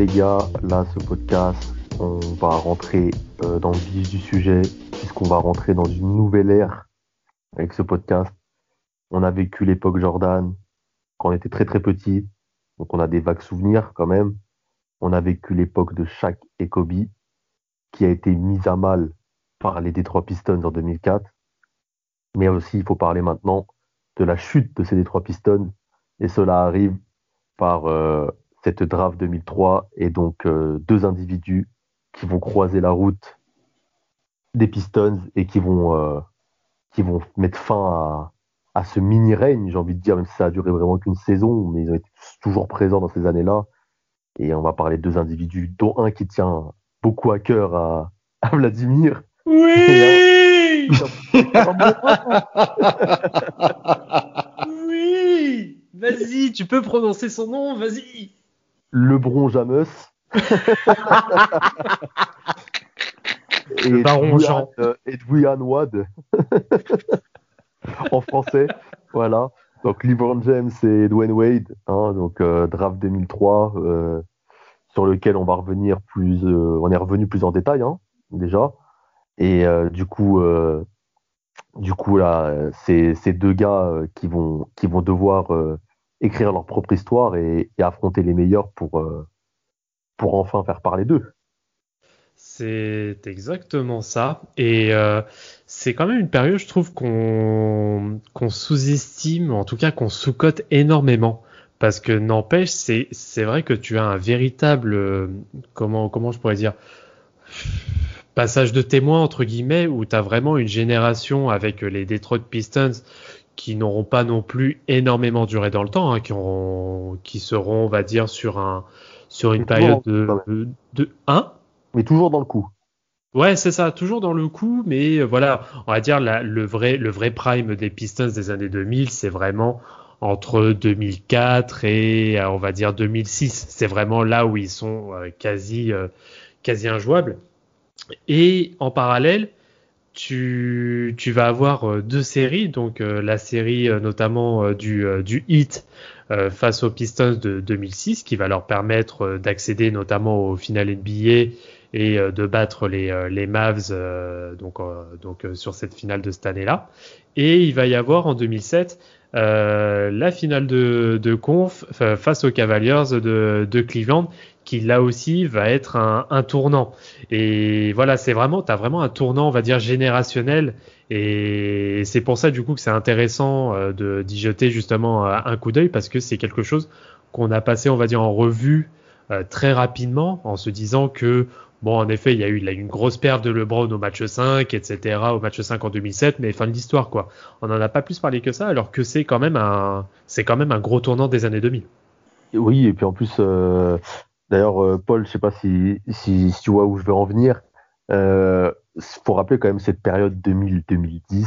Les gars, là ce podcast, on va rentrer euh, dans le vif du sujet puisqu'on va rentrer dans une nouvelle ère avec ce podcast. On a vécu l'époque Jordan quand on était très très petit, donc on a des vagues souvenirs quand même. On a vécu l'époque de Shaq et Kobe qui a été mise à mal par les Detroit Pistons en 2004. Mais aussi, il faut parler maintenant de la chute de ces Detroit Pistons et cela arrive par euh, cette draft 2003 et donc euh, deux individus qui vont croiser la route des Pistons et qui vont, euh, qui vont mettre fin à, à ce mini-règne, j'ai envie de dire, même si ça a duré vraiment qu'une saison, mais ils ont été toujours présents dans ces années-là. Et on va parler de deux individus, dont un qui tient beaucoup à cœur à, à Vladimir. Oui Oui Vas-y, tu peux prononcer son nom, vas-y Lebron James. Le baron Jean. euh, Edwin Wad. en français, voilà. Donc LeBron James et Dwayne Wade, hein, donc euh, draft 2003, euh, sur lequel on va revenir plus, euh, on est revenu plus en détail hein, déjà. Et euh, du coup, euh, du coup là, euh, c'est ces deux gars euh, qui vont qui vont devoir euh, écrire leur propre histoire et, affronter les meilleurs pour euh, pour enfin faire parler d'eux. C'est exactement ça. Et euh, c'est quand même une période, je trouve, qu'on qu'on sous-estime, en tout cas qu'on sous-cote énormément. Parce que n'empêche, c'est c'est vrai que tu as un véritable, euh, comment comment je pourrais dire, passage de témoin entre guillemets, où tu as vraiment une génération avec les Detroit Pistons qui n'auront pas non plus énormément duré dans le temps, hein, qui auront, qui seront, on va dire, sur un sur une Mais période de de un. Mais toujours dans le coup. Ouais, c'est ça, toujours dans le coup, mais euh, voilà, on va dire la- le vrai le vrai prime des Pistons des années 2000, c'est vraiment entre 2004 et euh, on va dire 2006. C'est vraiment là où ils sont euh, quasi quasi injouables. Et en parallèle, tu tu vas avoir euh, deux séries, donc euh, la série euh, notamment du du euh, face aux Pistons de 2006, qui va leur permettre d'accéder notamment au final NBA et de battre les, les Mavs donc, donc sur cette finale de cette année-là. Et il va y avoir en 2007 euh, la finale de, conf fa- face aux Cavaliers de Cleveland qui là aussi va être un, tournant. Et voilà, c'est vraiment, tu vraiment un tournant, on va dire, générationnel. Et c'est pour ça, du coup, que c'est intéressant euh, de d'y jeter justement euh, un coup d'œil parce que c'est quelque chose qu'on a passé, on va dire, en revue euh, très rapidement en se disant que Bon, en effet, il y a eu eu une grosse perte de LeBron au match 5, etc., au match 5 en 2007, mais fin de l'histoire, quoi. On n'en a pas plus parlé que ça, alors que c'est quand même un, quand même un gros tournant des années 2000. Et Oui, et puis en plus, d'ailleurs, euh, Paul, je sais pas si, si, si tu vois où je veux en venir. Euh, faut rappeler quand même cette période 2000-2010,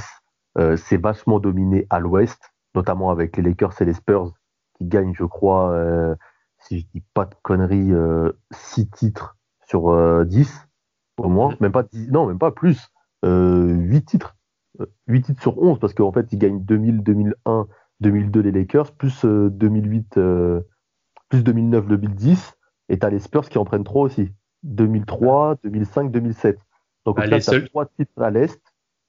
euh, c'est vachement dominé à l'Ouest, notamment avec les Lakers et les Spurs qui gagnent, je crois, euh, si je dis pas de conneries, euh, 6 titres sur euh, 10 au moins, même pas 10, non, même pas plus, euh, 8 titres, Euh, 8 titres sur 11 parce qu'en fait ils gagnent 2000, 2001, 2002 les Lakers plus euh, 2008, euh, plus 2009, 2010 et t'as les Spurs qui en prennent 3 aussi, 2003, 2005, 2007. Donc Bah, les t'as seuls- trois titres à l'Est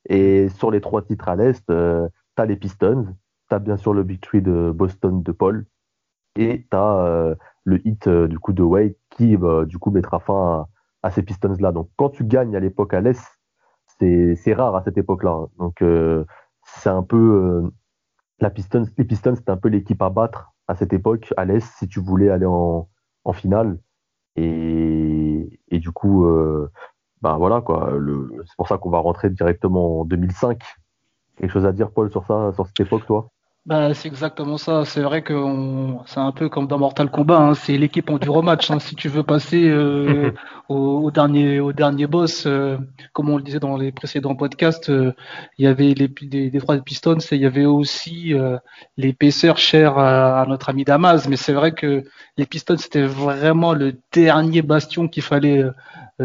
et sur les trois titres à l'Est, euh, t'as les Pistons, t'as bien sûr le Big de Boston de Paul et t'as euh, le hit euh, du coup de Wade qui bah, du coup mettra fin à, à ces Pistons là. Donc quand tu gagnes à l'époque à l'Est, c'est rare à cette époque là. Donc euh, c'est un peu la Pistons, les Pistons c'était un peu l'équipe à battre à cette époque à l'Est si tu voulais aller en, en finale. Et, et du coup, euh, ben voilà quoi. C'est pour ça qu'on va rentrer directement en 2005 Quelque chose à dire, Paul, sur ça, sur cette époque, toi? Bah, c'est exactement ça. C'est vrai que c'est un peu comme dans Mortal Kombat. Hein. C'est l'équipe enduro match. Hein. Si tu veux passer euh, au, dernier au dernier boss, euh, comme on le disait dans les précédents podcasts, euh, il y avait les des, des trois Pistons et il y avait aussi l'épaisseur chère à, notre ami Damas. Mais c'est vrai que les Pistons c'était vraiment le dernier bastion qu'il fallait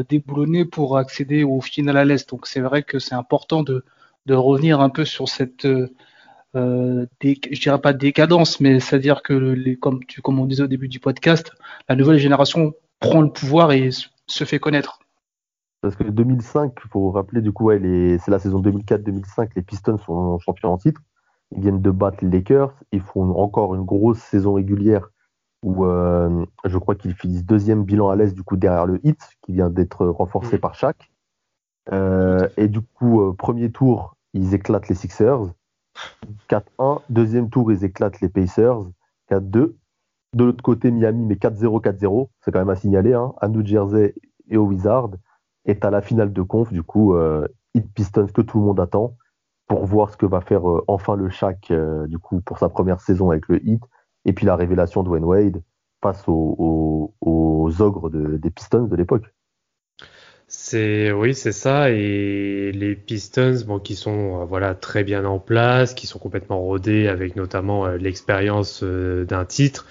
déboulonner pour accéder au final à l'est. Donc c'est vrai que c'est important de de revenir un peu sur cette euh, je dirais pas décadence, mais c'est-à-dire que, les, comme, tu, comme on disait au début du podcast, la nouvelle génération prend le pouvoir et se fait connaître. Parce que 2005, il faut rappeler, du coup, ouais, c'est la saison 2004-2005, les Pistons sont champions en titre. Ils viennent de battre les Lakers. Ils font encore une grosse saison régulière où euh, je crois qu'ils finissent deuxième bilan à l'Est, du coup, derrière le Heat, qui vient d'être renforcé par Shaq. Euh, et du coup, euh, premier tour, ils éclatent les Sixers. 4-1. Deuxième tour, ils éclatent les Pacers. 4-2. De l'autre côté, Miami, mais 4-0, 4-0. C'est quand même à signaler. Hein, à New Jersey et au Wizard. Et à la finale de conf, du coup, euh, Pistons que tout le monde attend pour voir ce que va faire euh, enfin le Shaq, euh, du coup, pour sa première saison avec le Heat. Et puis la révélation de Wayne Wade face aux, ogres des Pistons de l'époque. C'est oui, c'est ça et les Pistons bon qui sont euh, voilà très bien en place, qui sont complètement rodés avec notamment euh, l'expérience euh, d'un titre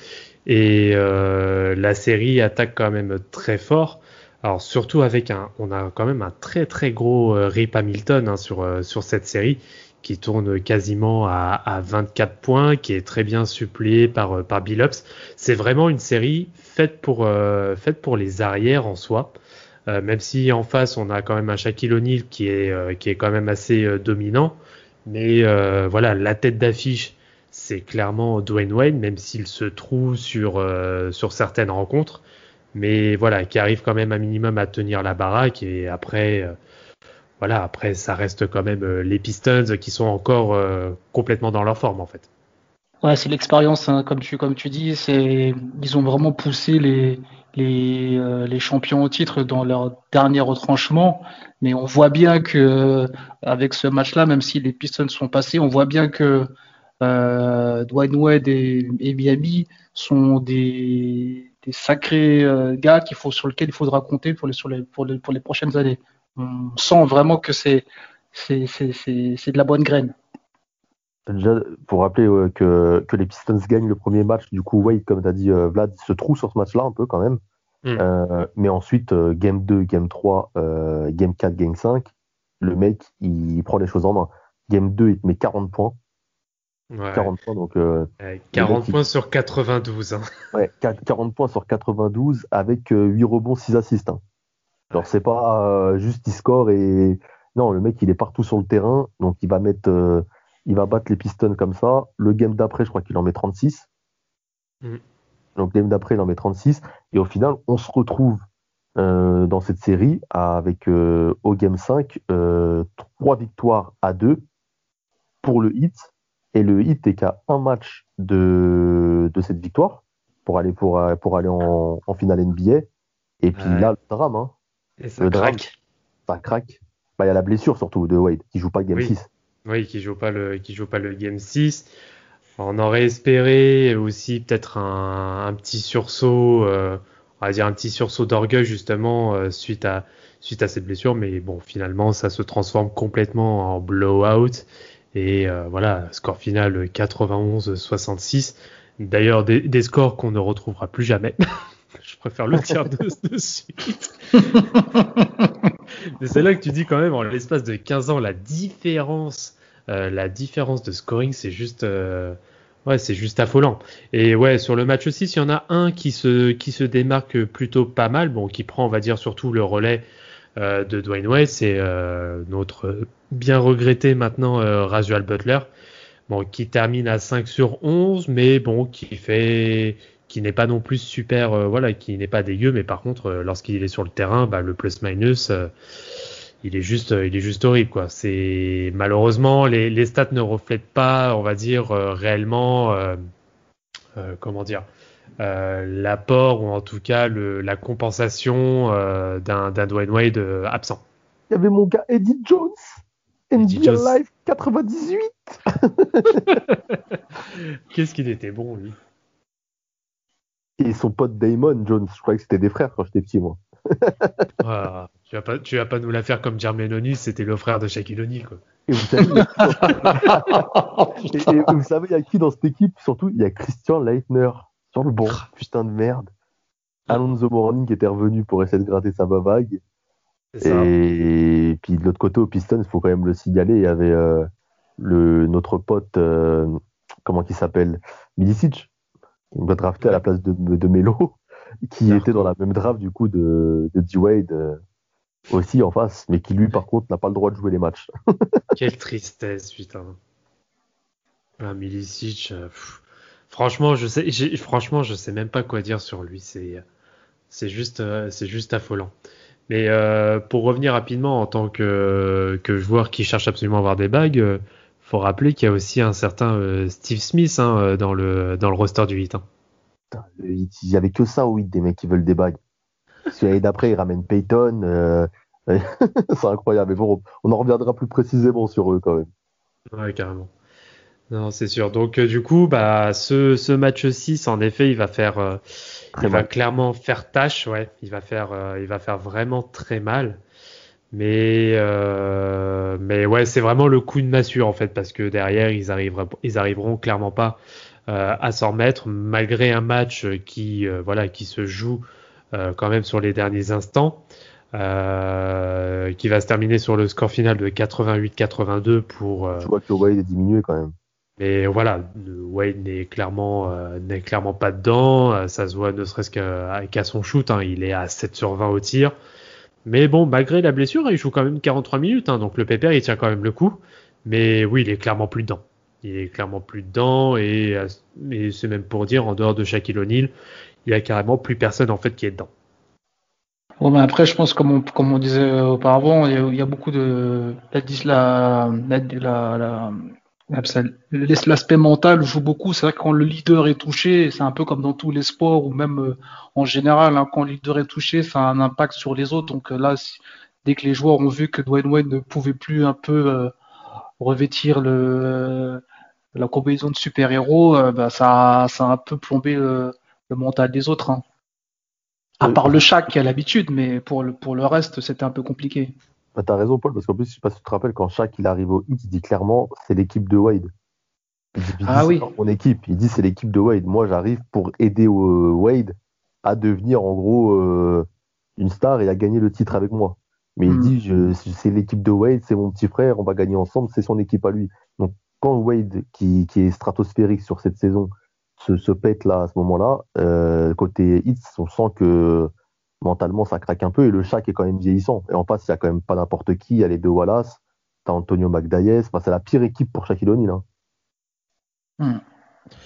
et la série attaque quand même très fort. Alors surtout avec un on a quand même un très très gros Rip Hamilton hein, sur sur cette série qui tourne quasiment à, à 24 points, qui est très bien suppléé par par Billups. C'est vraiment une série faite pour faite pour les arrières en soi. Euh, même si en face on a quand même un Shaquille O'Neal qui est euh, quand même assez euh, dominant, mais voilà la tête d'affiche c'est clairement Dwayne Wayne, même s'il se trouve sur sur certaines rencontres, mais voilà qui arrive quand même un minimum à tenir la baraque. Et après voilà après ça reste quand même les Pistons qui sont encore complètement dans leur forme en fait. Ouais, c'est l'expérience, hein, comme tu comme tu dis, c'est ils ont vraiment poussé les les, euh, les champions au titre dans leur dernier retranchement. Mais on voit bien que avec ce match-là, même si les Pistons sont passés, on voit bien que euh, Dwayne Wade et, Miami sont des, des sacrés euh, gars qu'il faut, sur lesquels il faudra compter pour les, sur les, pour, les, pour les prochaines années. On sent vraiment que c'est de la bonne graine. Déjà, pour rappeler que, que, les Pistons gagnent le premier match, du coup, Wade, comme tu as dit, Vlad, se trouve sur ce match-là un peu quand même. Hmm. Euh, mais ensuite, euh, game 2, game 3, euh, game 4, game 5, le mec, il prend les choses en main. Game 2, il te met 40 points. 40 points, donc. 40 points sur 92. Hein. Ouais, 40 points sur 92 avec 8 rebonds, 6 assists. Hein. Alors, c'est pas juste il score et. Non, le mec, il est partout sur le terrain, donc il va mettre. Il va battre les Pistons comme ça. Le game d'après, je crois qu'il en met 36. Donc game d'après, il en met 36. Et au final, on se retrouve euh, dans cette série avec euh, au game 5 euh, trois victoires à deux pour le hit. Et le hit est qu'à un match de, de cette victoire pour aller, pour, pour aller en, finale NBA. Et puis là, le drame. Hein. Et ça craque. ça craque. Bah, il y a la blessure surtout de Wade qui joue pas le game 6. Oui, qui joue pas le, qui joue pas le game 6. On aurait espéré aussi peut-être un, petit sursaut, euh, on va dire un petit sursaut d'orgueil justement euh, suite à suite à cette blessure, mais bon finalement ça se transforme complètement en blowout et euh, voilà score final 91-66. D'ailleurs des, scores qu'on ne retrouvera plus jamais. Je préfère le dire de, de suite. mais c'est là que tu dis quand même en l'espace de 15 ans la différence la différence de scoring, c'est juste, euh, ouais, c'est juste affolant. Et ouais, sur le match aussi, s'il y en a un qui se, qui se démarque plutôt pas mal, bon, qui prend, on va dire, surtout le relais euh, de Dwayne Wade, c'est notre bien regretté maintenant Rasual Butler, bon, qui termine à 5 sur 11, mais bon, qui fait, qui n'est pas non plus super, voilà, qui n'est pas dégueu, mais par contre, lorsqu'il est sur le terrain, bah, le plus-minus il est juste, il est juste horrible quoi. C'est malheureusement les, les, stats ne reflètent pas, on va dire euh, réellement, euh, euh, comment dire, l'apport ou en tout cas le, la compensation d'un Dwayne Wade absent. Il y avait mon gars Eddie Jones, NBA Live 98 Qu'est-ce qu'il était bon, lui? Et son pote Damon Jones, je croyais que c'était des frères quand j'étais petit, moi. Ah, tu, vas pas, tu vas pas nous la faire comme Jermaine O'Neal, c'était le frère de Shaquille O'Neal, quoi. Et vous savez, il y a qui dans cette équipe? Surtout, il y a Christian Leitner sur le banc. Putain de merde. Alonso Morning qui était revenu pour essayer de gratter sa vague. Et puis de l'autre côté, au Pistons, il faut quand même le signaler, il y avait euh, le, notre pote, euh, comment il s'appelle? Milicic, qui nous a drafté à la place de, de Melo, qui était dans la même draft du coup de, de D-Wade euh, aussi en face, mais qui lui par contre n'a pas le droit de jouer les matchs. Quelle tristesse, putain. Ah, Milicic, euh, pff. franchement, je sais, franchement, je sais même pas quoi dire sur lui. C'est, c'est juste, euh, c'est juste affolant. Mais euh, pour revenir rapidement en tant que, que joueur qui cherche absolument à avoir des bagues, faut rappeler qu'il y a aussi un certain Steve Smith hein, dans le dans le roster du 8. hein. Putain, Il y avait que ça, oui, des mecs qui veulent des bagues. Que l'année d'après, ils ramènent Peyton. euh, c'est incroyable. Mais bon, on en reviendra plus précisément sur eux quand même. Ouais, carrément. Non, c'est sûr. Donc, euh, du coup, bah, ce, ce match 6, en effet, il va faire, euh, il va clairement faire tâche, ouais. Il va faire, euh, il va faire vraiment très mal. Mais, mais ouais, c'est vraiment le coup de massue, en fait, parce que derrière, ils arriveront, ils arriveront clairement pas à s'en remettre, malgré un match qui, voilà, qui se joue quand même sur les derniers instants. euh, qui va se terminer sur le score final de 88-82 pour, euh, Je vois que Wade est diminué quand même. mais voilà, Wade n'est clairement, euh, n'est clairement pas dedans. Euh, ça se voit ne serait-ce qu'à qu'à son shoot. hein. il est à 7 sur 20 au tir. Mais bon, malgré la blessure, il joue quand même 43 minutes. hein, donc le pépère, il tient quand même le coup. Mais oui, il est clairement plus dedans. Il est clairement plus dedans. Et, euh, et c'est même pour dire, en dehors de Shaquille O'Neal, il y a carrément plus personne en fait qui est dedans. Bon, mais après, je pense, comme on, comme on disait auparavant, il y a, beaucoup de. La, la, la, la, la- L'aspect mental joue beaucoup. C'est vrai que quand le leader est touché, c'est un peu comme dans tous les sports ou même euh, en général, hein, quand le leader est touché, ça a un impact sur les autres. Donc euh, là, dès que les joueurs ont vu que Dwayne Wade ne pouvait plus un peu euh, revêtir le, la combinaison de super-héros, euh, bah, ça, ça a un peu plombé le, le mental des autres. hein. À part le Shaq qui a l'habitude, mais pour le, pour le reste, c'était un peu compliqué. Bah, T'as raison, Paul, parce qu'en plus, je sais pas si tu te rappelles, quand Shaq il arrive au hit, il dit clairement c'est l'équipe de Wade. Il dit, Ah oui. mon équipe. Il dit c'est l'équipe de Wade. Moi, j'arrive pour aider euh, Wade à devenir en gros euh, une star et à gagner le titre avec moi. Mais il Mm. dit c'est l'équipe de Wade, c'est mon petit frère, on va gagner ensemble, c'est son équipe à lui. Donc quand Wade, qui, qui est stratosphérique sur cette saison, se, se pète là à ce moment-là, euh, côté hits, on sent que mentalement ça craque un peu et le Shaq est quand même vieillissant. Et en face, il y a quand même pas n'importe qui, il y a les deux Wallace, t'as Antonio McDyess, enfin, c'est la pire équipe pour Shaquille O'Neal. hein.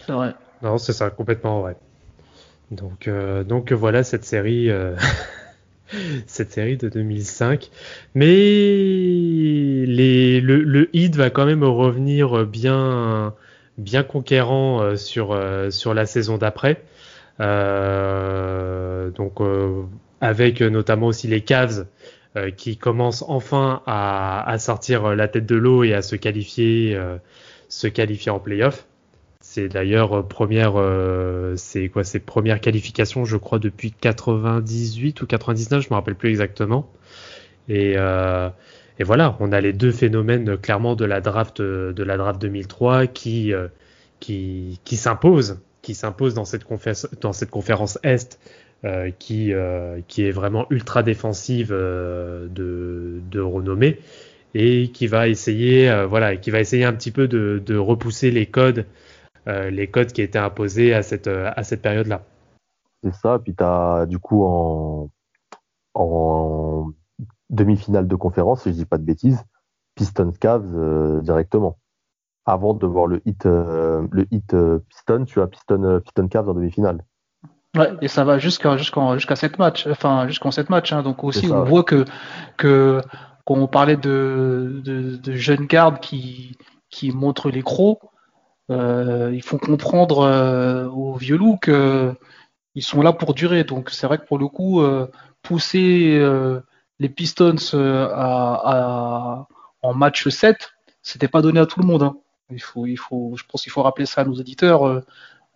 C'est vrai. Non, c'est ça, complètement vrai. Donc, euh, donc voilà cette série, euh, cette série de 2005. Mais les, le, le Heat va quand même revenir bien, bien conquérant euh, sur, euh, sur la saison d'après. Euh, donc avec notamment aussi les Cavs qui commencent enfin à, sortir la tête de l'eau et à se qualifier, se qualifier en playoff. C'est d'ailleurs première, c'est qualification, je crois, depuis 98 ou 99, je me rappelle plus exactement. Et, et voilà, on a les deux phénomènes euh, clairement de la draft, euh, de la draft 2003 qui, euh, qui, qui s'imposent, qui s'imposent dans cette conférence, dans cette conférence Est, qui, qui est vraiment ultra défensive de, de renommée et qui va essayer, voilà, qui va essayer un petit peu de, de repousser les codes les codes qui étaient imposés à cette, à cette période-là. C'est ça, puis t'as du coup en demi-finale de conférence, si je dis pas de bêtises, Pistons Cavs euh, directement. Avant de voir le hit, euh, le hit euh, Piston, tu as Piston, euh, Piston Cavs en demi-finale. Ouais, et ça va jusqu'à jusqu'en jusqu'à sept matchs, enfin jusqu'en sept matchs. Hein, donc aussi, ça, on ouais. voit que que quand on parlait de, de, de jeunes gardes qui qui montrent les crocs, ils font comprendre aux vieux loups que ils sont là pour durer. Donc c'est vrai que pour le coup, pousser les Pistons euh, en match 7, c'était pas donné à tout le monde. Hein. Il faut, il faut, je pense qu'il faut rappeler ça à nos auditeurs.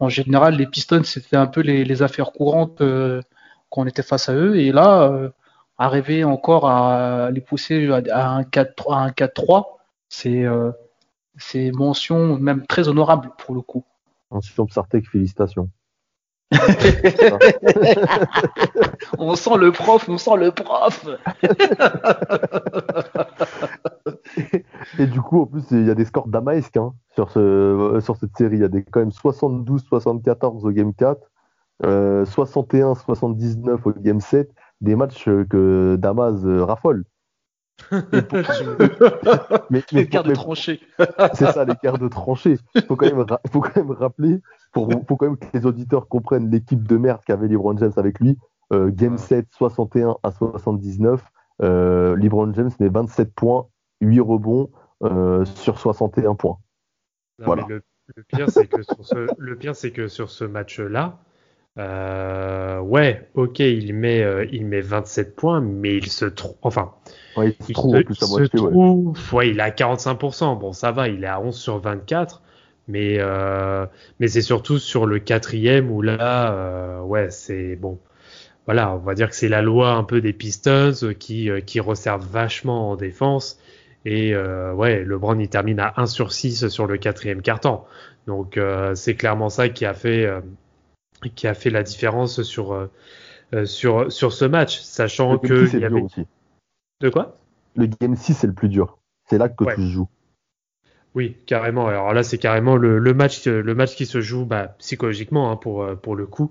en général, les Pistons, c'était un peu les, affaires courantes quand on était face à eux. Et là, arriver encore à les pousser à un 4-3, c'est c'est mention même très honorable pour le coup. Mention Psartek, félicitations. on sent le prof, on sent le prof. et, du coup, en plus, il y a des scores d'Amaesque hein, sur, ce, sur cette série. Il y a des, quand même 72-74 au Game 4, 61-79 euh, au Game 7, des matchs que Damas raffole. mais, l'écart de tranchée. c'est ça, l'écart de tranchée. Il faut, quand même, faut quand même rappeler, pour, faut quand même que les auditeurs comprennent l'équipe de merde qu'avait LeBron James avec lui. Euh, game 7, 61 à 79. Euh, LeBron James met 27 points, 8 rebonds euh, sur 61 points. voilà. Le, pire, c'est que, sur ce, le pire, c'est que sur ce match-là, euh, ouais, ok, il met, euh, il met 27 points, mais il se trouve. Enfin, il se trouve, plus à moitié, trouve, ouais. il est à 45%. Bon, ça va, il est à 11 sur 24. Mais, euh, mais c'est surtout sur le quatrième où là, euh, ouais, c'est bon. Voilà, on va dire que c'est la loi un peu des Pistons qui, qui resservent vachement en défense. Et euh, ouais, LeBron il termine à 1 sur 6 sur le quatrième carton. Donc c'est clairement ça qui a fait qui a fait la différence sur, euh, euh, sur, sur ce match, sachant que. Il y avait... De quoi? Le game 6, c'est le plus dur. C'est là que tu joues. Oui, carrément. Alors là, c'est carrément le, le, match, le match qui se joue bah, psychologiquement hein, pour, pour le coup,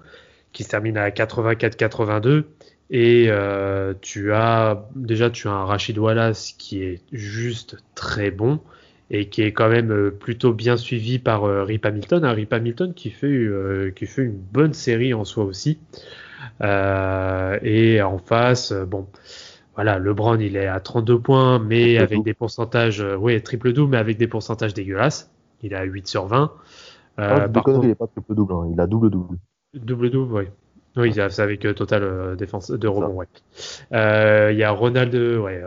qui se termine à 84-82. Et euh, tu as déjà tu as un Rachid Wallace qui est juste très bon et qui est quand même euh, plutôt bien suivi par euh, Rip Hamilton. Un Rip Hamilton qui fait, euh, qui fait une bonne série en soi aussi. et en face, bon, voilà, LeBron il est à 32 points, mais avec des pourcentages, oui, triple double, mais avec des pourcentages dégueulasses. Il est à 8 sur 20. Ah, par contre, il n'est pas triple double, hein. il a double double. Double double, oui. Oui, c'est avec total défense de rebond, ouais. Il y a Ronald, ouais.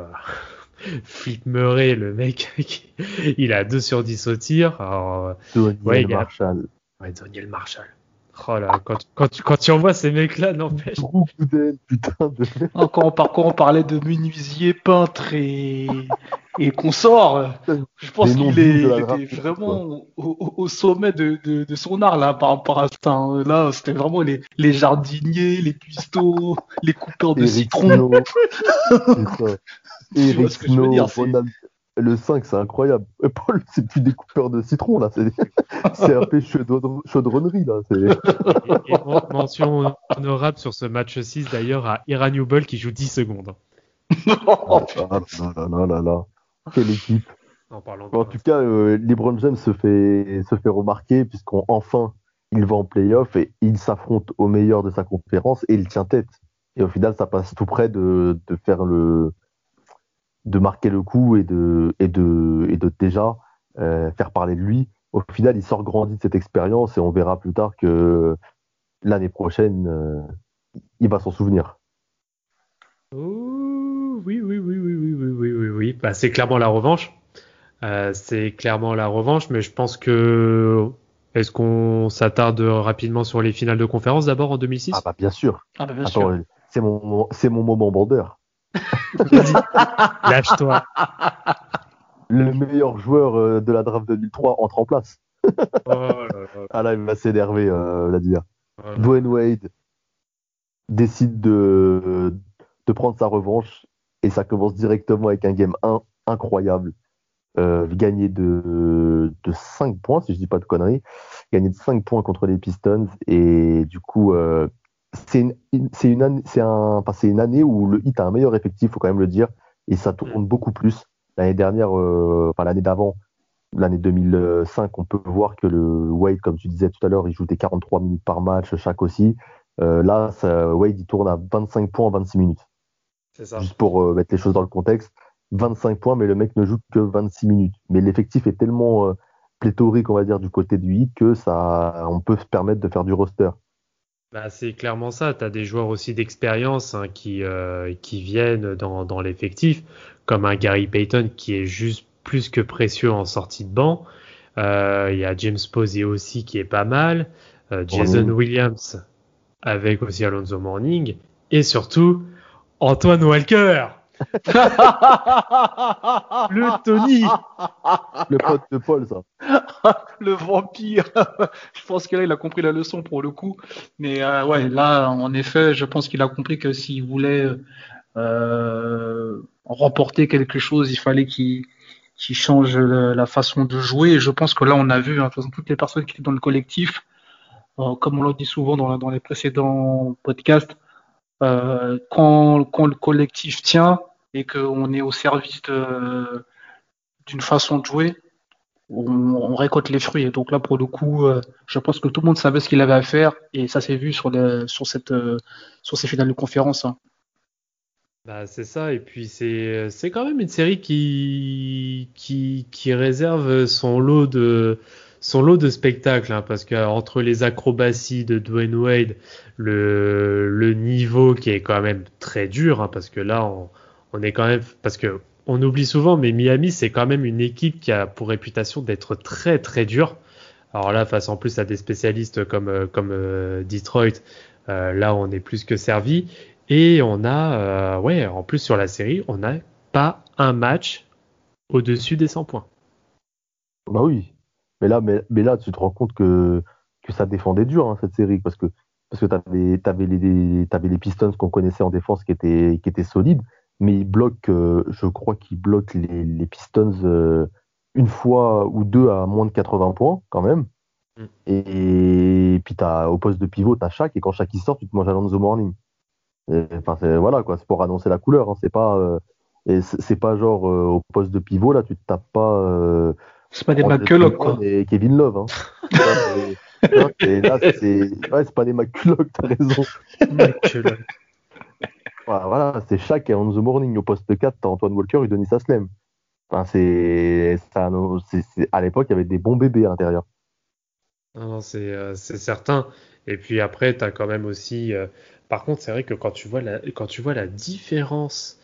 Flip Murray, le mec, il a 2 sur 10 au tir. Alors, Daniel Marshall. Ouais, Daniel Marshall. Oh là, quand, quand, tu, quand tu envoies ces mecs-là, n'empêche. putain de. Quand on, on parlait de menuisier, peintre et, et consort, je pense qu'il était vraiment au, au, sommet de, de, de, son art là par rapport à ça. Hein. Là, c'était vraiment les, les jardiniers, les cuistots, les coupeurs de citron. Eric Snow, le 5, c'est incroyable. Paul, c'est plus des coupeurs de citron, là. C'est un peu chaudronnerie, là. Et, et, mention honorable sur ce match 6, d'ailleurs, à Ira Newble qui joue 10 secondes. oh, là, là, là, là, Quelle équipe. En, en tout cas, euh, LeBron James se fait, se fait remarquer, puisqu'enfin, il va en playoff et il s'affronte au meilleur de sa conférence et il tient tête. Et au final, ça passe tout près de, de faire le, de marquer le coup et de, et de, et de déjà euh, faire parler de lui. Au final, il sort grandi de cette expérience et on verra plus tard que l'année prochaine, euh, il va s'en souvenir. oui, oui, oui, oui, oui, oui, oui, oui, oui. Bah, c'est clairement la revanche. Euh, c'est clairement la revanche, mais je pense que est-ce qu'on s'attarde rapidement sur les finales de conférence d'abord en 2006 Ah bah bien sûr. Ah bah bien sûr. C'est mon, c'est mon moment border. Lâche-toi. Le meilleur joueur euh, de la draft 2003 entre en place. oh Ah là, il va s'énerver, euh, Vladimir. Dwayne Wade décide de, de prendre sa revanche et ça commence directement avec un game 1 incroyable. Euh, gagné de, de 5 points, si je dis pas de conneries. Gagné de 5 points contre les Pistons et du coup, euh, c'est une, une, année, un, une année où le Hit a un meilleur effectif, faut quand même le dire, et ça tourne mm. beaucoup plus. L'année dernière, euh, enfin l'année d'avant, l'année 2005, on peut voir que le Wade, comme tu disais tout à l'heure, il joue des 43 minutes par match, chaque aussi. Euh, là, ça, Wade, il tourne à 25 points en 26 minutes. C'est ça. Juste pour euh, mettre les choses dans le contexte. 25 points, mais le mec ne joue que 26 minutes. Mais l'effectif est tellement pléthorique, on va dire, du côté du Hit que ça, on peut se permettre de faire du roster. Bah, c'est clairement ça. Tu as des joueurs aussi d'expérience hein, qui, euh, qui viennent dans, dans l'effectif, comme un Gary Payton qui est juste plus que précieux en sortie de banc. Euh, il y a James Posey aussi qui est pas mal. Euh, Jason Williams avec aussi Alonso Morning. Et surtout, Antoine Walker. le Tony. Le pote de Paul, ça. le vampire. je pense que là, il a compris la leçon pour le coup. Mais euh, ouais, là, en effet, je pense qu'il a compris que s'il voulait euh, remporter quelque chose, il fallait qu'il change la, façon de jouer. Et je pense que là, on a vu, hein, toutes les personnes qui étaient dans le collectif, euh, comme on l'a dit souvent dans, les précédents podcasts, quand, quand, le collectif tient et qu'on est au service d'une façon de jouer, on, récolte les fruits. Et donc là, pour le coup, euh, je pense que tout le monde savait ce qu'il avait à faire et ça s'est vu sur, sur, cette, euh, sur ces finales de conférence. Hein. Bah, c'est ça, et puis c'est, quand même une série qui, qui, réserve son lot de, son lot de spectacles, hein, parce que entre les acrobaties de Dwayne Wade, le, le niveau qui est quand même très dur, hein, parce que là, on, on est quand même, parce que on oublie souvent, mais Miami, c'est quand même une équipe qui a pour réputation d'être très très dure. Alors là, face en plus à des spécialistes comme, euh, comme euh, Detroit, euh, là on est plus que servi. Et on a, ouais, en plus sur la série, on n'a pas un match au-dessus des 100 points. Bah oui, mais là, mais, là, tu te rends compte que, que ça défendait dur hein, cette série parce que parce que t'avais avais les les Pistons qu'on connaissait en défense qui étaient qui étaient solides, mais il bloque, euh, je crois qu'il bloque les, Pistons euh, une fois ou deux à moins de 80 points quand même. Mm. Et, puis as, au poste de pivot, tu as Shaq, et quand Shaq il sort, tu te manges Alonso Morning. Enfin, voilà, quoi, c'est pour annoncer la couleur. Hein, c'est pas, euh, c'est pas genre au poste de pivot, là, tu te tapes pas. c'est pas des McCulloch, quoi. Et Kevin Love. Hein. c'est ouais, pas des McCulloch, t'as raison. McCulloch. Voilà, c'est chaque et on the morning au poste 4, t'as Antoine Walker et Denis Aslem. Enfin, c'est, à l'époque, il y avait des bons bébés à l'intérieur. c'est, certain. Et puis après, tu as quand même aussi. Euh, par contre, c'est vrai que quand tu vois la, quand tu vois la différence,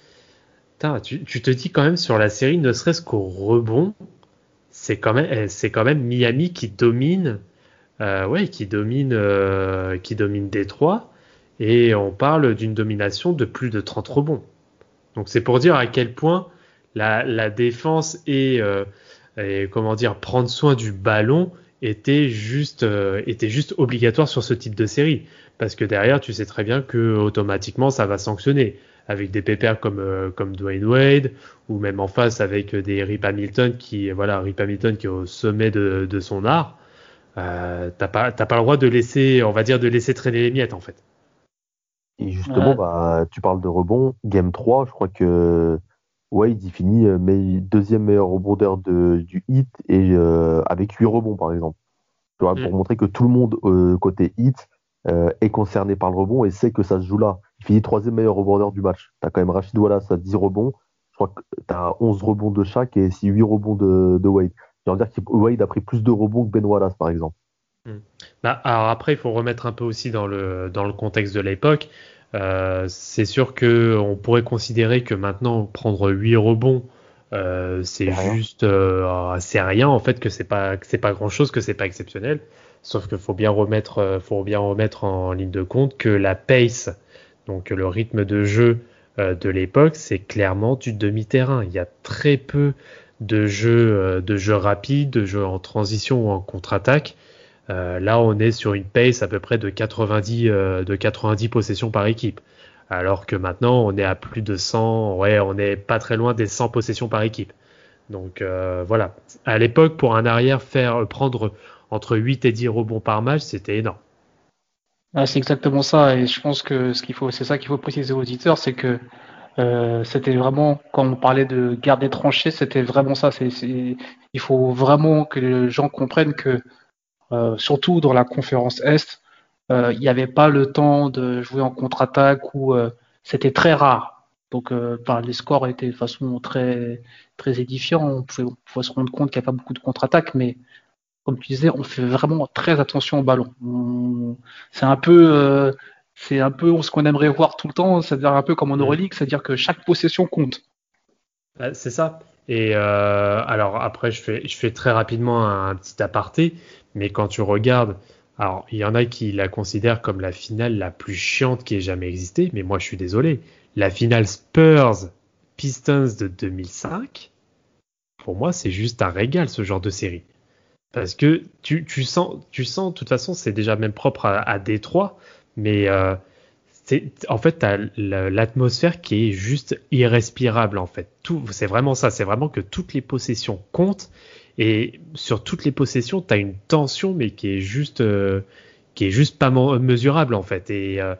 tu, tu, te dis quand même sur la série, ne serait-ce qu'au rebond, c'est quand même, eh, c'est quand même Miami qui domine, euh, ouais, qui domine, euh, qui domine Détroit. Et on parle d'une domination de plus de 30 rebonds. Donc c'est pour dire à quel point la, défense euh, et, comment dire prendre soin du ballon était juste euh, était juste obligatoire sur ce type de série. Parce que derrière tu sais très bien que automatiquement ça va sanctionner. Avec des pépères comme euh, comme Dwayne Wade ou même en face avec des Rip Hamilton qui voilà Rip Hamilton qui est au sommet de, de son art euh, t'as pas t'as pas le droit de laisser on va dire de laisser traîner les miettes en fait et justement, bah, tu parles de rebond. Game 3, je crois que Wade il finit euh, deuxième meilleur rebondeur de, du hit et euh, avec 8 rebonds par exemple. Tu vois, Pour mm. montrer que tout le monde euh, côté hit est concerné par le rebond et sait que ça se joue là. Il finit troisième meilleur rebondeur du match. Tu as quand même Rachid Wallace à 10 rebonds. Je crois que tu as 11 rebonds de chaque et 8 rebonds de, de Wade. Je veux dire que Wade a pris plus de rebonds que Ben Wallace par exemple. Hmm. Bah, alors après, il faut remettre un peu aussi dans le, dans le contexte de l'époque. Euh, c'est sûr que on pourrait considérer que maintenant prendre 8 rebonds, euh, c'est juste euh, c'est rien en fait que c'est pas c'est pas grand chose que c'est pas exceptionnel. Sauf qu'il faut bien remettre euh, faut bien remettre en ligne de compte que la pace, donc le rythme de jeu euh, de l'époque, c'est clairement du demi-terrain. Il y a très peu de jeux de jeux rapides, de jeux en transition ou en contre-attaque. Euh, là, on est sur une pace à peu près de 90, euh, de 90 possessions par équipe. Alors que maintenant, on est à plus de 100, ouais, on est pas très loin des 100 possessions par équipe. Donc euh, voilà. À l'époque, pour un arrière, faire prendre entre 8 et 10 rebonds par match, c'était énorme. c'est exactement ça. Et je pense que ce qu'il faut, c'est ça qu'il faut préciser aux auditeurs, c'est que c'était vraiment, quand on parlait de garder tranchées, c'était vraiment ça. Il faut vraiment que les gens comprennent que euh, surtout dans la conférence Est, euh, il n'y avait pas le temps de jouer en contre-attaque ou euh, c'était très rare. Donc les scores étaient de façon très, très édifiants. On pouvait, se rendre compte qu'il n'y a pas beaucoup de contre-attaque, mais comme tu disais, on fait vraiment très attention au ballon. C'est un peu, c'est un peu ce qu'on aimerait voir tout le temps, c'est-à-dire un peu comme en. Euroleague, c'est-à-dire que chaque possession compte. Bah, c'est ça. Et euh, alors après, je fais, je fais très rapidement un, petit aparté, mais quand tu regardes, alors il y en a qui la considèrent comme la finale la plus chiante qui ait jamais existé, mais moi je suis désolé. La finale Spurs Pistons de 2005, pour moi c'est juste un régal ce genre de série. Parce que tu, tu sens, tu sens, de toute façon, c'est déjà même propre à, à Détroit, mais euh, en fait, tu as l'atmosphère qui est juste irrespirable, en fait. C'est vraiment ça, c'est vraiment que toutes les possessions comptent, et sur toutes les possessions, tu as une tension, mais qui est juste, euh, qui est juste pas mesurable, en fait. Et, euh,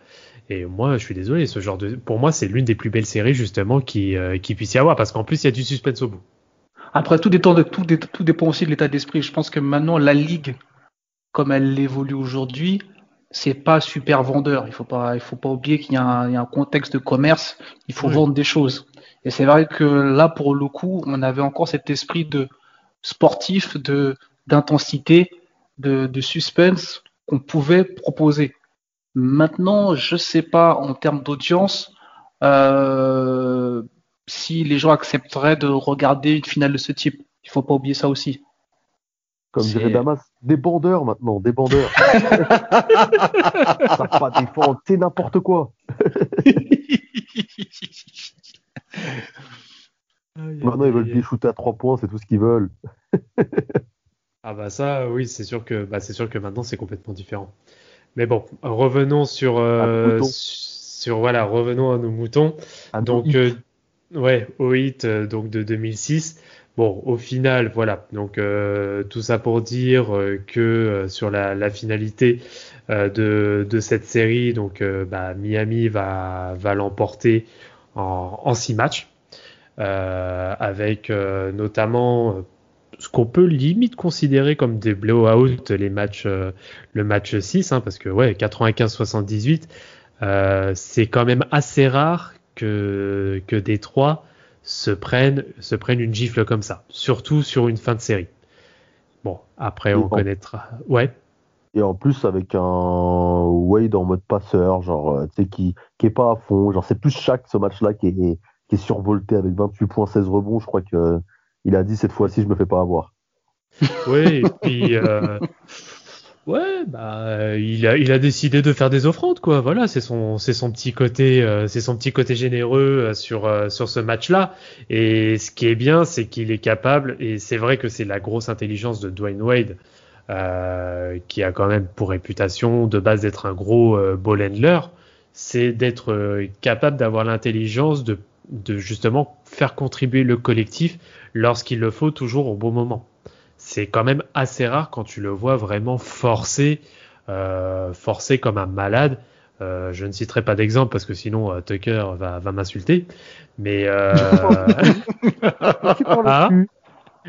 et moi, je suis désolé, ce genre de, pour moi, c'est l'une des plus belles séries, justement, qui, euh, qui puisse y avoir, parce qu'en plus, il y a du suspense au bout. Après, tout dépend, tout dépend aussi de l'état d'esprit. Je pense que maintenant, la ligue, comme elle évolue aujourd'hui, c'est pas super vendeur. Il faut pas, il faut pas oublier qu'il y, a un contexte de commerce. Il faut vendre des choses. Et c'est vrai que là, pour le coup, on avait encore cet esprit de sportif, de d'intensité, de, de suspense qu'on pouvait proposer. Maintenant, je sais pas en termes d'audience euh, si les gens accepteraient de regarder une finale de ce type. Il faut pas oublier ça aussi. Comme dirait Damas, des bandeurs maintenant, des bandeurs. Ça pas défendre, c'est n'importe quoi. maintenant, ils veulent des shooter à 3 points, c'est tout ce qu'ils veulent. ah bah ça, oui, c'est sûr que bah, c'est sûr que maintenant c'est complètement différent. Mais bon, revenons sur euh, sur voilà, revenons à nos moutons. donc euh, ouais, au hit euh, donc de 2006. Bon, au final, voilà. Donc euh, tout ça pour dire euh, que euh, sur la, finalité de, cette série, donc bah, Miami va, l'emporter en, en six matchs, avec notamment ce qu'on peut limite considérer comme des blowouts, les matchs, le match 6, hein, parce que ouais, 95-78, c'est quand même assez rare que, que Détroit se prennent, se prennent une gifle comme ça, surtout sur une fin de série. Bon, après, on connaîtra. Ouais. Et en plus, avec un Wade en mode passeur, genre, euh, tu sais, qui, qui est pas à fond. Genre, c'est plus chaque ce match-là qui est, qui est survolté avec 28 points, 16 rebonds. Je crois que il a dit cette fois-ci, je me fais pas avoir. Oui, et puis, euh, Ouais, bah il a il a décidé de faire des offrandes quoi. Voilà, c'est son c'est son petit côté euh, c'est son petit côté généreux euh, sur euh, sur ce match-là. Et ce qui est bien, c'est qu'il est capable et c'est vrai que c'est la grosse intelligence de Dwayne Wade qui a quand même pour réputation de base d'être un gros ball handler, c'est d'être capable d'avoir l'intelligence de de justement faire contribuer le collectif lorsqu'il le faut toujours au bon moment c'est quand même assez rare quand tu le vois vraiment forcé, euh, forcé comme un malade. Euh, je ne citerai pas d'exemple parce que sinon euh, Tucker va, va m'insulter. Mais euh... ah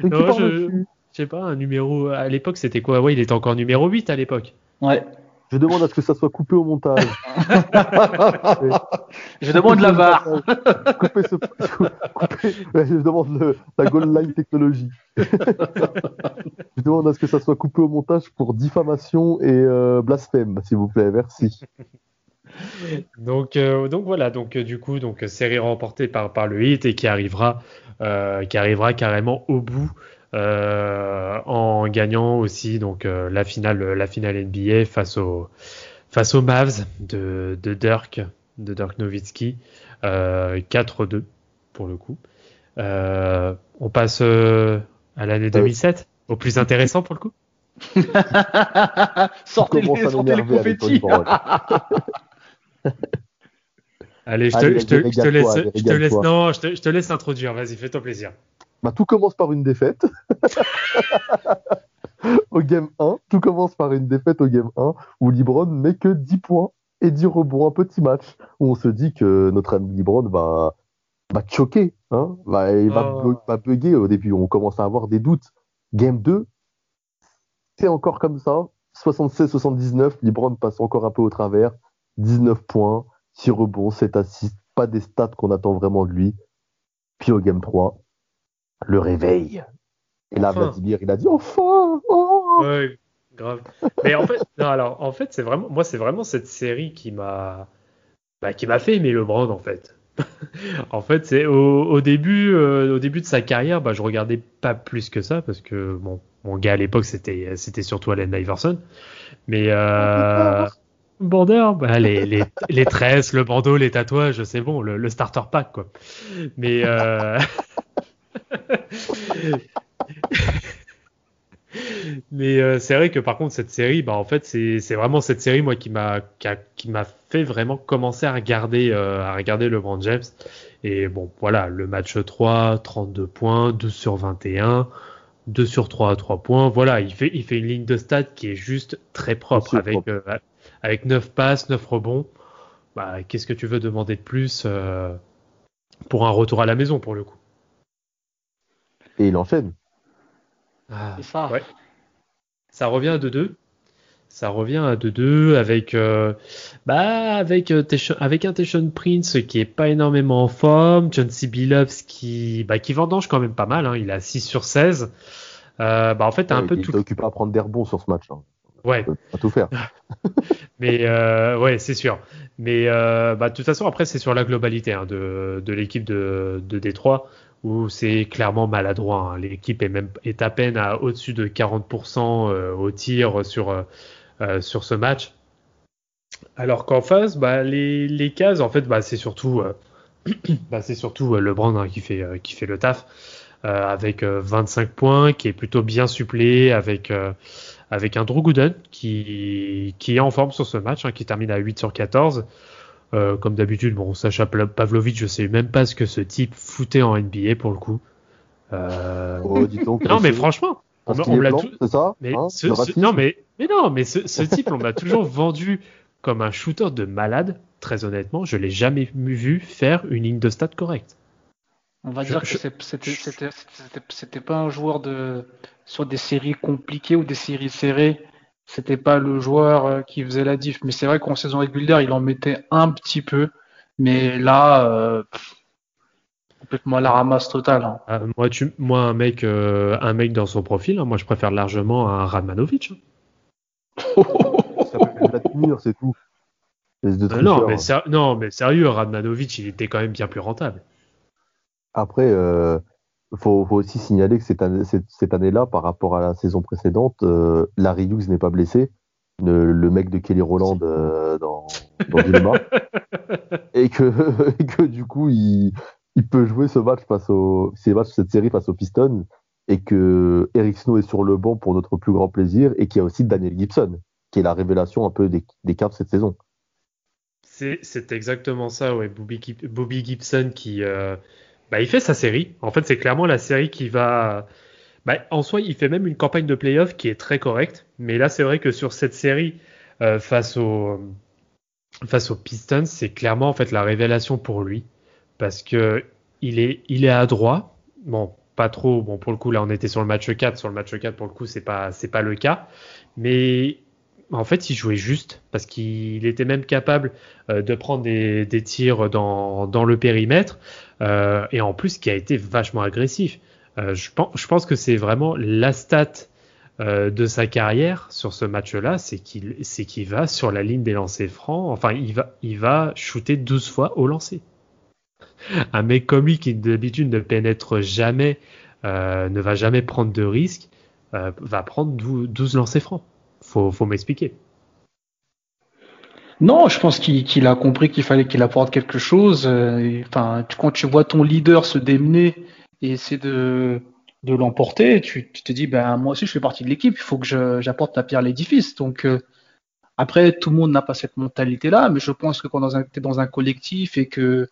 non, je, je sais pas, un numéro à l'époque c'était quoi? Ouais, il était encore numéro 8 à l'époque. Ouais. Je demande à ce que ça soit coupé au montage. je demande la barre. je demande le, la Gold Line technologie. je demande à ce que ça soit coupé au montage pour diffamation et euh, blasphème, s'il vous plaît. Merci. donc, euh, donc voilà, donc euh, du coup, donc série remportée par, par le hit et qui arrivera, qui arrivera carrément au bout euh, en gagnant aussi donc euh, la finale la finale NBA face aux face aux Mavs de, de Dirk de Dirk Nowitzki 4-2 euh, pour le coup. on passe à l'année 2007 au plus intéressant pour le coup. sortez, les, sortez les confettis. Allez, je te, je te, je te laisse, je te laisse, non, je te, je te laisse introduire. Vas-y, fais-toi plaisir. Bah, tout commence par une défaite. au game 1, tout commence par une défaite au game 1 où Libron met que 10 points et 10 rebonds, un petit match où on se dit que notre ami Libron va, va choquer, hein va, il va, oh. va bugger au début. On commence à avoir des doutes. Game 2, c'est encore comme ça. 76-79, Libron passe encore un peu au travers. 19 points, 6 rebonds, 7 assists, pas des stats qu'on attend vraiment de lui. Puis au game 3, le réveil. Et là, Vladimir, il a dit enfin oh Ouais, grave. Mais en fait, non, en fait, c'est vraiment, moi, c'est vraiment cette série qui m'a, bah, qui m'a fait aimer LeBron, en fait. en fait, c'est au, début, euh, au début de sa carrière, bah, je regardais pas plus que ça parce que bon, mon gars à l'époque c'était c'était surtout Allen Iverson, mais euh, Border, bah, les, les, les tresses, le bandeau, les tatouages, c'est bon, le, le, starter pack quoi. Mais euh... Mais euh, c'est vrai que par contre cette série, bah en fait c'est vraiment cette série moi qui m'a qui, m'a fait vraiment commencer à regarder euh, à regarder LeBron James. Et bon voilà le match 3, 32 points, 12 sur 21, 2 sur 3 à 3 points. Voilà il fait il fait une ligne de stats qui est juste très propre avec euh, avec 9 passes, 9 rebonds. Bah qu'est-ce que tu veux demander de plus euh, pour un retour à la maison pour le coup? Et il enchaîne. Ah, ça. Ouais. Ça revient à 2-2. Ça revient à 2-2 avec, euh, bah, avec, euh, avec un Teshon Prince qui est pas énormément en forme. John C. Billups qui, bah, qui vendange quand même pas mal. Hein. Il a 6 sur 16. Euh, bah, en fait, t'as un peu il tout. Il occupé à prendre des rebonds sur ce match. Hein. Ouais. Pas tout faire. Mais euh, ouais, c'est sûr. Mais euh, bah, de toute façon, après, c'est sur la globalité hein, de, de l'équipe de, de Détroit où c'est clairement maladroit. Hein. L'équipe est même est à peine à au-dessus de 40% euh, au tir sur euh, euh, sur ce match. Alors qu'en face, bah, les, les cases, en fait, bah, c'est surtout bah, c'est surtout LeBron hein, qui fait qui fait le taf avec 25 points, qui est plutôt bien supplé avec avec un Drew Gooden qui qui est en forme sur ce match, hein, qui termine à 8 sur 14. Euh, comme d'habitude, bon, Sacha Pavlovic, je sais même pas ce que ce type foutait en NBA pour le coup. Euh... Oh, dis donc, non, mais franchement, on, on l'a tout. C'est ça mais hein, ce, ce... Non, mais, mais non, mais ce, ce type, on l'a toujours vendu comme un shooter de malade. Très honnêtement, je l'ai jamais vu faire une ligne de stats correcte. On va dire que c'était pas un joueur de sur des séries compliquées ou des séries serrées c'était pas le joueur euh, qui faisait la diff. Mais c'est vrai qu'en saison régulière, il en mettait un petit peu. Mais là, euh, complètement à la ramasse totale. Hein. Ah, moi, tu, moi, un mec, euh, un mec dans son profil, hein, moi, je préfère largement un Radmanovic. Hein. Ça peut la tenir, c'est tout. non, mais non, mais sérieux, Radmanovic, il était quand même bien plus rentable. Après, il faut, aussi signaler que cette, année, cette, année-là, par rapport à la saison précédente, euh, Larry Hughes n'est pas blessé. Le, mec de Kelly Roland euh, dans, dans Dilemma. et, que, et que du coup, il, il, peut jouer ce match face au, ces matchs, cette série face aux Pistons. Et que Eric Snow est sur le banc pour notre plus grand plaisir. Et qu'il y a aussi Daniel Gibson, qui est la révélation un peu des, des Cavs cette saison. C'est exactement ça, ouais. Bobby, Bobby Gibson qui, euh, bah, il fait sa série. En fait, c'est clairement la série qui va. Bah, en soi, il fait même une campagne de playoff qui est très correcte. Mais là, c'est vrai que sur cette série, euh, face aux face aux Pistons, c'est clairement en fait la révélation pour lui parce que il est il est adroit. Bon, pas trop. Bon, pour le coup, là, on était sur le match 4. Sur le match 4, pour le coup, c'est pas c'est pas le cas. Mais en fait, il jouait juste parce qu'il était même capable euh, de prendre des, tirs dans, le périmètre euh, et en plus qui a été vachement agressif. Euh, je, pense, que c'est vraiment la stat de sa carrière sur ce match-là, c'est qu'il va sur la ligne des lancers francs. Enfin, il va shooter 12 fois au lancer. Un mec comme lui qui d'habitude ne pénètre jamais, ne va jamais prendre de risques, va prendre 12 lancers francs faut, faut m'expliquer. Non, je pense qu'il a compris qu'il fallait qu'il apporte quelque chose. Euh, enfin, quand tu vois ton leader se démener et essayer de, l'emporter, tu, te dis, ben moi aussi je fais partie de l'équipe, il faut que j'apporte la pierre à l'édifice. Donc euh, après, tout le monde n'a pas cette mentalité-là, mais je pense que quand tu es dans un collectif et que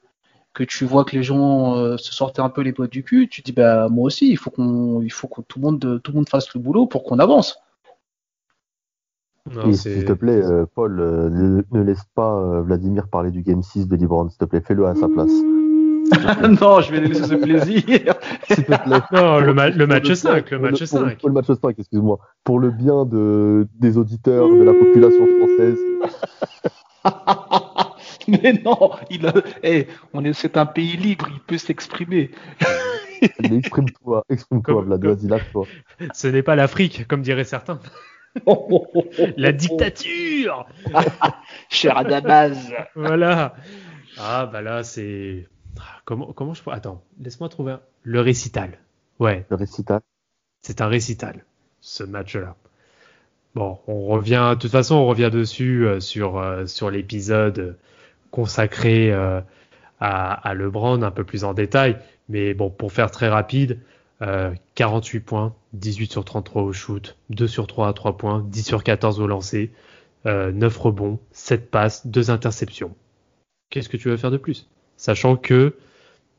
tu vois que les gens euh, se sortent un peu les doigts du cul, tu te dis, ben moi aussi, il faut qu'on, faut que tout le monde, tout le monde fasse le boulot pour qu'on avance. S'il te plaît, euh, Paul, euh, ne, laisse pas euh, Vladimir parler du Game 6 de LeBron, s'il te plaît, fais-le à sa place. non, je vais laisser ce plaisir. s'il te plaît. Non, le, le match 5, le match 5. Pour, le match 5, excuse-moi. Pour le bien de, des auditeurs, de la population française. Mais non, il a... hey, on est, c'est un pays libre, il peut s'exprimer. exprime-toi, exprime-toi, Vlad, vas-y, lâche-toi. Ce n'est pas l'Afrique, comme diraient certains. La dictature Cher Adamaz Voilà. Ah bah là c'est comment, comment je peux. Attends, laisse-moi trouver. Le récital. Ouais. Le récital. C'est un récital, ce match-là. Bon, on revient. De toute façon, on revient dessus euh, sur, euh, sur l'épisode consacré euh, à, à LeBron un peu plus en détail. Mais bon, pour faire très rapide, 48 points, 18 sur 33 au shoot, 2 sur 3 à 3 points, 10 sur 14 au lancer, 9 rebonds, 7 passes, 2 interceptions. Qu'est-ce que tu veux faire de plus? Sachant que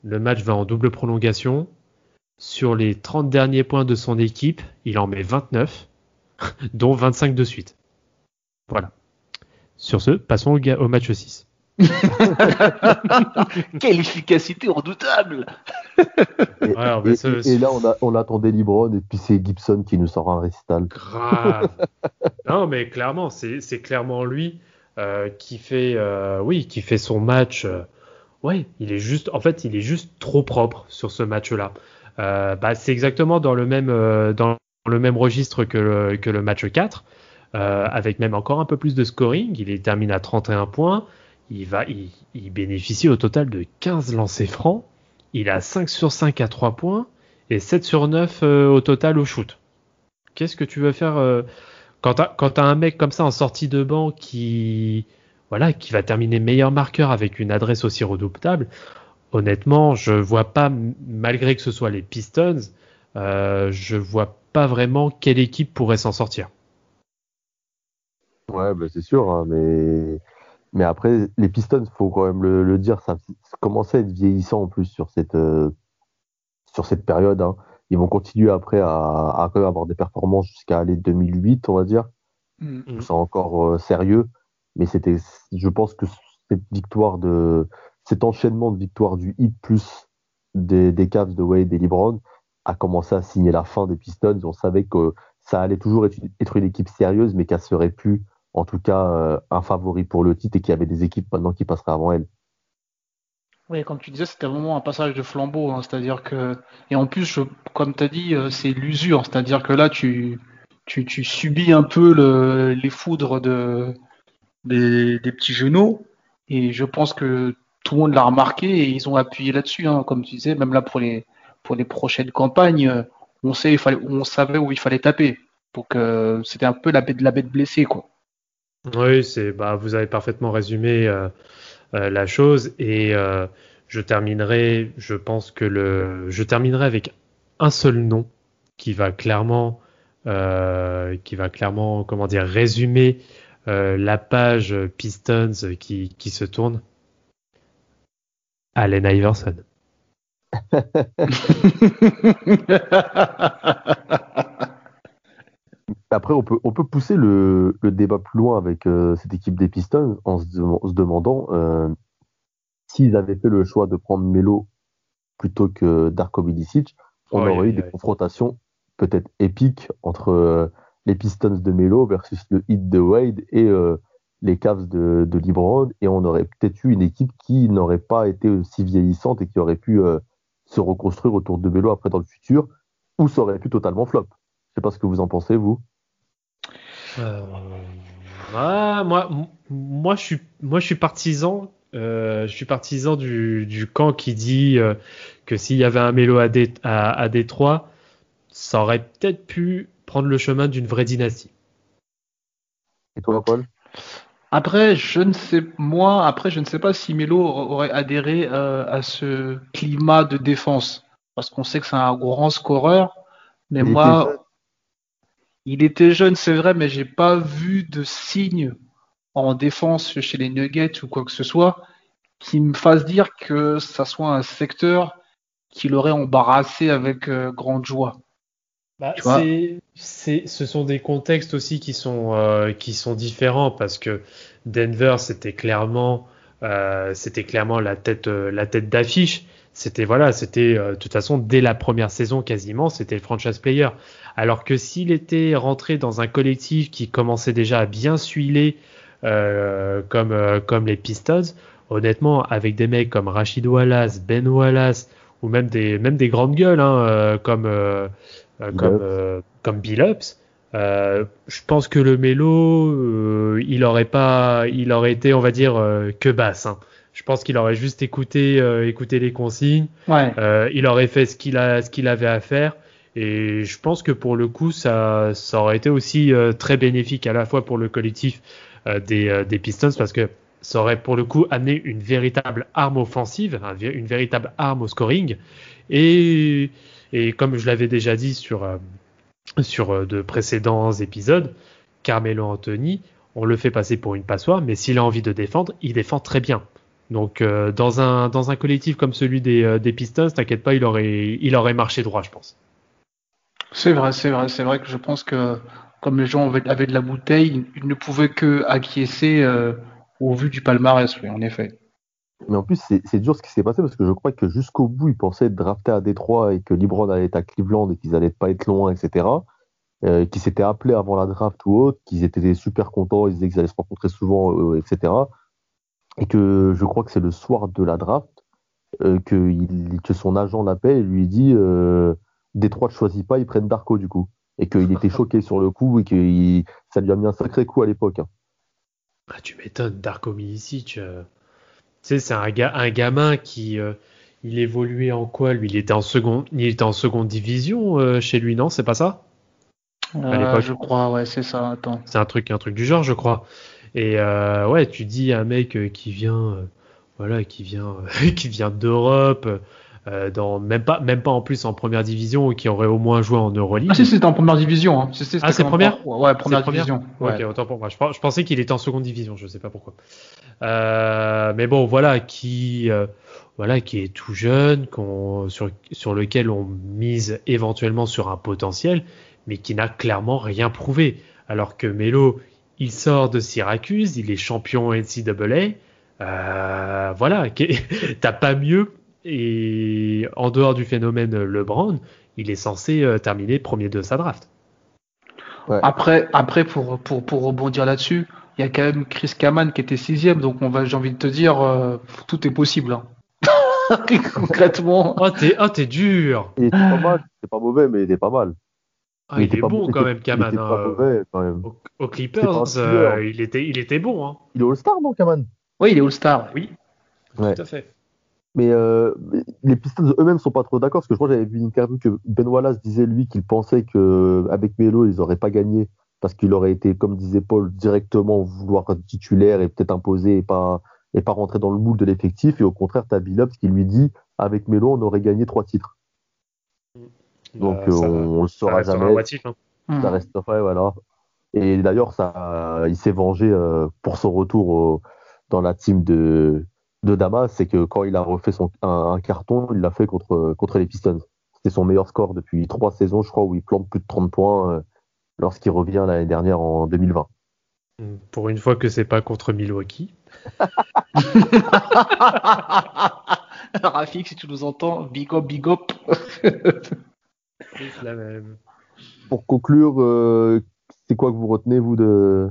le match va en double prolongation. Sur les 30 derniers points de son équipe, il en met 29, dont 25 de suite. Voilà. Sur ce, passons au, au match 6. Quelle efficacité redoutable et, ouais, et, et, là, on, a, on attendait Libron et puis c'est Gibson qui nous sort un récital. Grave. non, mais clairement, c'est clairement lui euh, qui fait, euh, oui, qui fait son match. Euh, ouais, il est juste, en fait, il est juste trop propre sur ce match-là. Euh, bah, c'est exactement dans le même, euh, dans le même registre que le, que le match 4, avec même encore un peu plus de scoring. Il est terminé à 31 points. Il va, il, bénéficie au total de 15 lancers francs. Il a 5 sur 5 à 3 points et 7 sur 9 au total au shoot. Qu'est-ce que tu veux faire quand tu as, un mec comme ça en sortie de banc qui, voilà, qui va terminer meilleur marqueur avec une adresse aussi redoutable, honnêtement, je vois pas, malgré que ce soit les Pistons, euh, je vois pas vraiment quelle équipe pourrait s'en sortir. Ouais, bah c'est sûr, hein, mais mais après les Pistons, faut quand même le, dire, ça, commençait à être vieillissant en plus sur cette euh, sur cette période. Hein ils vont continuer après à, à avoir des performances jusqu'à aller 2008, on va dire. Mm. C'est encore euh, sérieux, mais c'était, je pense que cette victoire de, cet enchaînement de victoires du hit plus des, des Cavs de Wade et LeBron a commencé à signer la fin des Pistons. On savait que ça allait toujours être, une équipe sérieuse, mais qu'elle serait plus, en tout cas, euh, un favori pour le titre et qu'il y avait des équipes maintenant qui passeraient avant elle. Oui, comme tu disais, c'était vraiment un passage de flambeau. Hein, c'est-à-dire que, et en plus, comme tu as dit, euh, c'est l'usure. C'est-à-dire que là, tu, subis un peu le, les foudres de, des, petits genoux. Et je pense que tout le monde l'a remarqué et ils ont appuyé là-dessus. Hein, comme tu disais, même là pour les, prochaines campagnes, on, savait où il fallait taper. Donc, c'était un peu la bête, la bête blessée. Quoi. Oui, c'est, bah, vous avez parfaitement résumé. Euh euh, la chose. Et euh, je terminerai, je pense que le, je terminerai avec un seul nom qui va clairement, euh, qui va clairement, comment dire, résumer la page Pistons qui, qui se tourne. Allen Iverson. Après, on peut, on peut pousser le, le débat plus loin avec euh, cette équipe des Pistons en se, se demandant euh, s'ils avaient fait le choix de prendre Melo plutôt que Darko Milicic, on aurait eu des confrontations peut-être épiques entre euh, les Pistons de Melo versus le Heat de Wade et les Cavs de, de LeBron, et on aurait peut-être eu une équipe qui n'aurait pas été aussi vieillissante et qui aurait pu se reconstruire autour de Melo après dans le futur, ou ça aurait pu totalement flop. Je sais pas ce que vous en pensez, vous. Euh, moi, moi, je suis, moi, je suis partisan. Euh, je suis partisan du, du camp qui dit euh, que s'il y avait un mélo à, à, à Détroit, ça aurait peut-être pu prendre le chemin d'une vraie dynastie. Et toi, Paul? Après, je ne sais, moi, après, je ne sais pas si Melo aurait adhéré euh, à ce climat de défense, parce qu'on sait que c'est un grand scoreur. Mais moi, il était jeune, c'est vrai, mais j'ai pas vu de signe en défense chez les Nuggets ou quoi que ce soit qui me fasse dire que ça soit un secteur qui l'aurait embarrassé avec euh, grande joie. Bah, c'est, ce sont des contextes aussi qui sont, euh, qui sont différents parce que Denver, c'était clairement, euh, c'était clairement la tête, la tête d'affiche. C'était voilà, c'était de toute façon dès la première saison quasiment, c'était le franchise player. Alors que s'il était rentré dans un collectif qui commençait déjà à bien suiler euh, comme, euh, comme les Pistons, honnêtement, avec des mecs comme Rachid Wallace, Ben Wallace, ou même des, même des grandes gueules hein, euh, comme, comme, comme Bill Ups, je pense que le mélo, il aurait pas, il aurait été, on va dire, que basse. Hein. Je pense qu'il aurait juste écouté, euh, écouté les consignes. Ouais. Euh, il aurait fait ce qu'il a, ce qu'il avait à faire. Et je pense que pour le coup, ça, ça aurait été aussi euh, très bénéfique à la fois pour le collectif euh, des, euh, des Pistons parce que ça aurait pour le coup amené une véritable arme offensive, une véritable arme au scoring. Et, et comme je l'avais déjà dit sur, euh, sur de précédents épisodes, Carmelo Anthony, on le fait passer pour une passoire, mais s'il a envie de défendre, il défend très bien. Donc euh, dans un dans un collectif comme celui des, euh, des Pistons, t'inquiète pas, il aurait il aurait marché droit, je pense. C'est vrai, c'est vrai, c'est vrai que je pense que comme les gens avaient, avaient de la bouteille, ils ne pouvaient que acquiescer euh, au vu du palmarès, oui, en effet. Mais en plus, c'est dur ce qui s'est passé parce que je crois que jusqu'au bout, ils pensaient être draftés à Détroit et que LeBron allait être à Cleveland et qu'ils allaient pas être loin, etc. Euh, qu'ils s'étaient appelés avant la draft ou autre, qu'ils étaient super contents, ils disaient qu'ils allaient se rencontrer souvent, euh, etc. Et que je crois que c'est le soir de la draft euh, que, il- que son agent l'appelle et lui dit euh, Détroit ne choisit pas, ils prennent Darko du coup. Et qu'il était choqué sur le coup et que il- ça lui a mis un sacré coup à l'époque. hein. Ah, tu m'étonnes, Darko Milicic. euh, Tu sais, c'est un, ga- un gamin qui euh, il évoluait en quoi lui? Il était en seconde, il était en seconde division euh, chez lui, non? C'est pas ça? Euh, l'époque. je crois, ouais, c'est ça. Attends. C'est un truc, un truc du genre, je crois. Et euh, ouais, tu dis à un mec euh, qui vient, euh, voilà, qui vient, qui vient d'Europe, euh, dans même pas, même pas en plus en première division, qui aurait au moins joué en Euroleague. Ah si, c'était en première division. Hein. C'était Ah, c'est première Ouais, première division. Ouais. Ok, autant pour moi. Je, pens- je pensais qu'il était en seconde division, je sais pas pourquoi. Euh, mais bon, voilà, qui, euh, voilà, qui est tout jeune, qu'on, sur, sur lequel on mise éventuellement sur un potentiel, mais qui n'a clairement rien prouvé. Alors que Melo, il sort de Syracuse, il est champion NCAA. Euh, voilà, t'as pas mieux. Et en dehors du phénomène LeBron, il est censé euh, terminer premier de sa draft. Après, après pour, pour, pour rebondir là-dessus, il y a quand même Chris Kaman qui était sixième, donc on va, j'ai envie de te dire, euh, tout est possible. hein. Concrètement. Oh, t'es, oh, t'es dur! Il était pas mal, c'est pas mauvais, mais il était pas mal. Ah, il, était est pas bon il quand était- même, Kaman. Il était hein. pas mauvais quand même. Au, Clippers, euh, il, était, il était bon. Hein. Il est All-Star, non, Kaman? Oui, il est All-Star. Oui, Ouais. tout à fait. Mais euh, les Pistons eux-mêmes sont pas trop d'accord parce que je crois que j'avais vu une interview que Ben Wallace disait lui qu'il pensait que avec Melo ils auraient pas gagné parce qu'il aurait été comme disait Paul directement vouloir être titulaire et peut-être imposer et pas et pas rentrer dans le moule de l'effectif et au contraire Billups qui lui dit avec Melo on aurait gagné trois titres donc Bah, euh, ça, on, on le saura jamais un what if, hein. Hmm. ça reste ouais, voilà et d'ailleurs ça il s'est vengé euh, pour son retour au- dans la team de de Damas c'est que quand il a refait son un, un carton il l'a fait contre contre les Pistons c'était son meilleur score depuis trois saisons je crois où il plante plus de 30 points euh, lorsqu'il revient l'année dernière en 2020 Pour une fois que c'est pas contre Milwaukee. Rafik, si tu nous entends, big up, big up. La même. pour conclure euh, c'est quoi que vous retenez vous de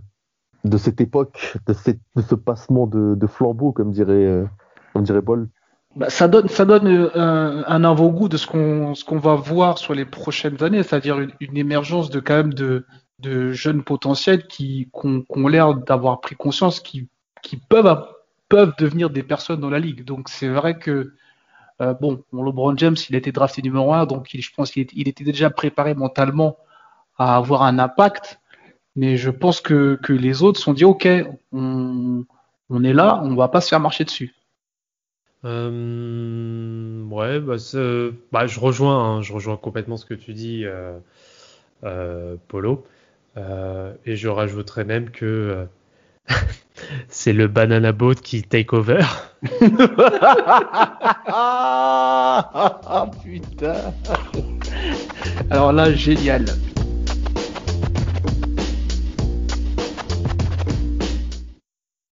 de cette époque de, cette, de ce passement de, de flambeau comme dirait euh, comme dirait Paul? Bah, ça donne, ça donne euh, un, un avant-goût de ce qu'on, ce qu'on va voir sur les prochaines années, c'est-à-dire une, une émergence de quand même de, de jeunes potentiels qui, qui ont, qui ont l'air d'avoir pris conscience qui, qui peuvent, peuvent devenir des personnes dans la ligue. Donc c'est vrai que euh, bon, LeBron James, il a été drafté numéro un, donc il, je pense qu'il était, déjà préparé mentalement à avoir un impact. Mais je pense que, les autres sont dit, ok, on, est là, on va pas se faire marcher dessus. Euh, ouais, bah, bah, je rejoins, hein, je rejoins complètement ce que tu dis, euh, euh, Polo. Et je rajouterais même que c'est le banana boat qui take over. Ah putain. Alors là, génial.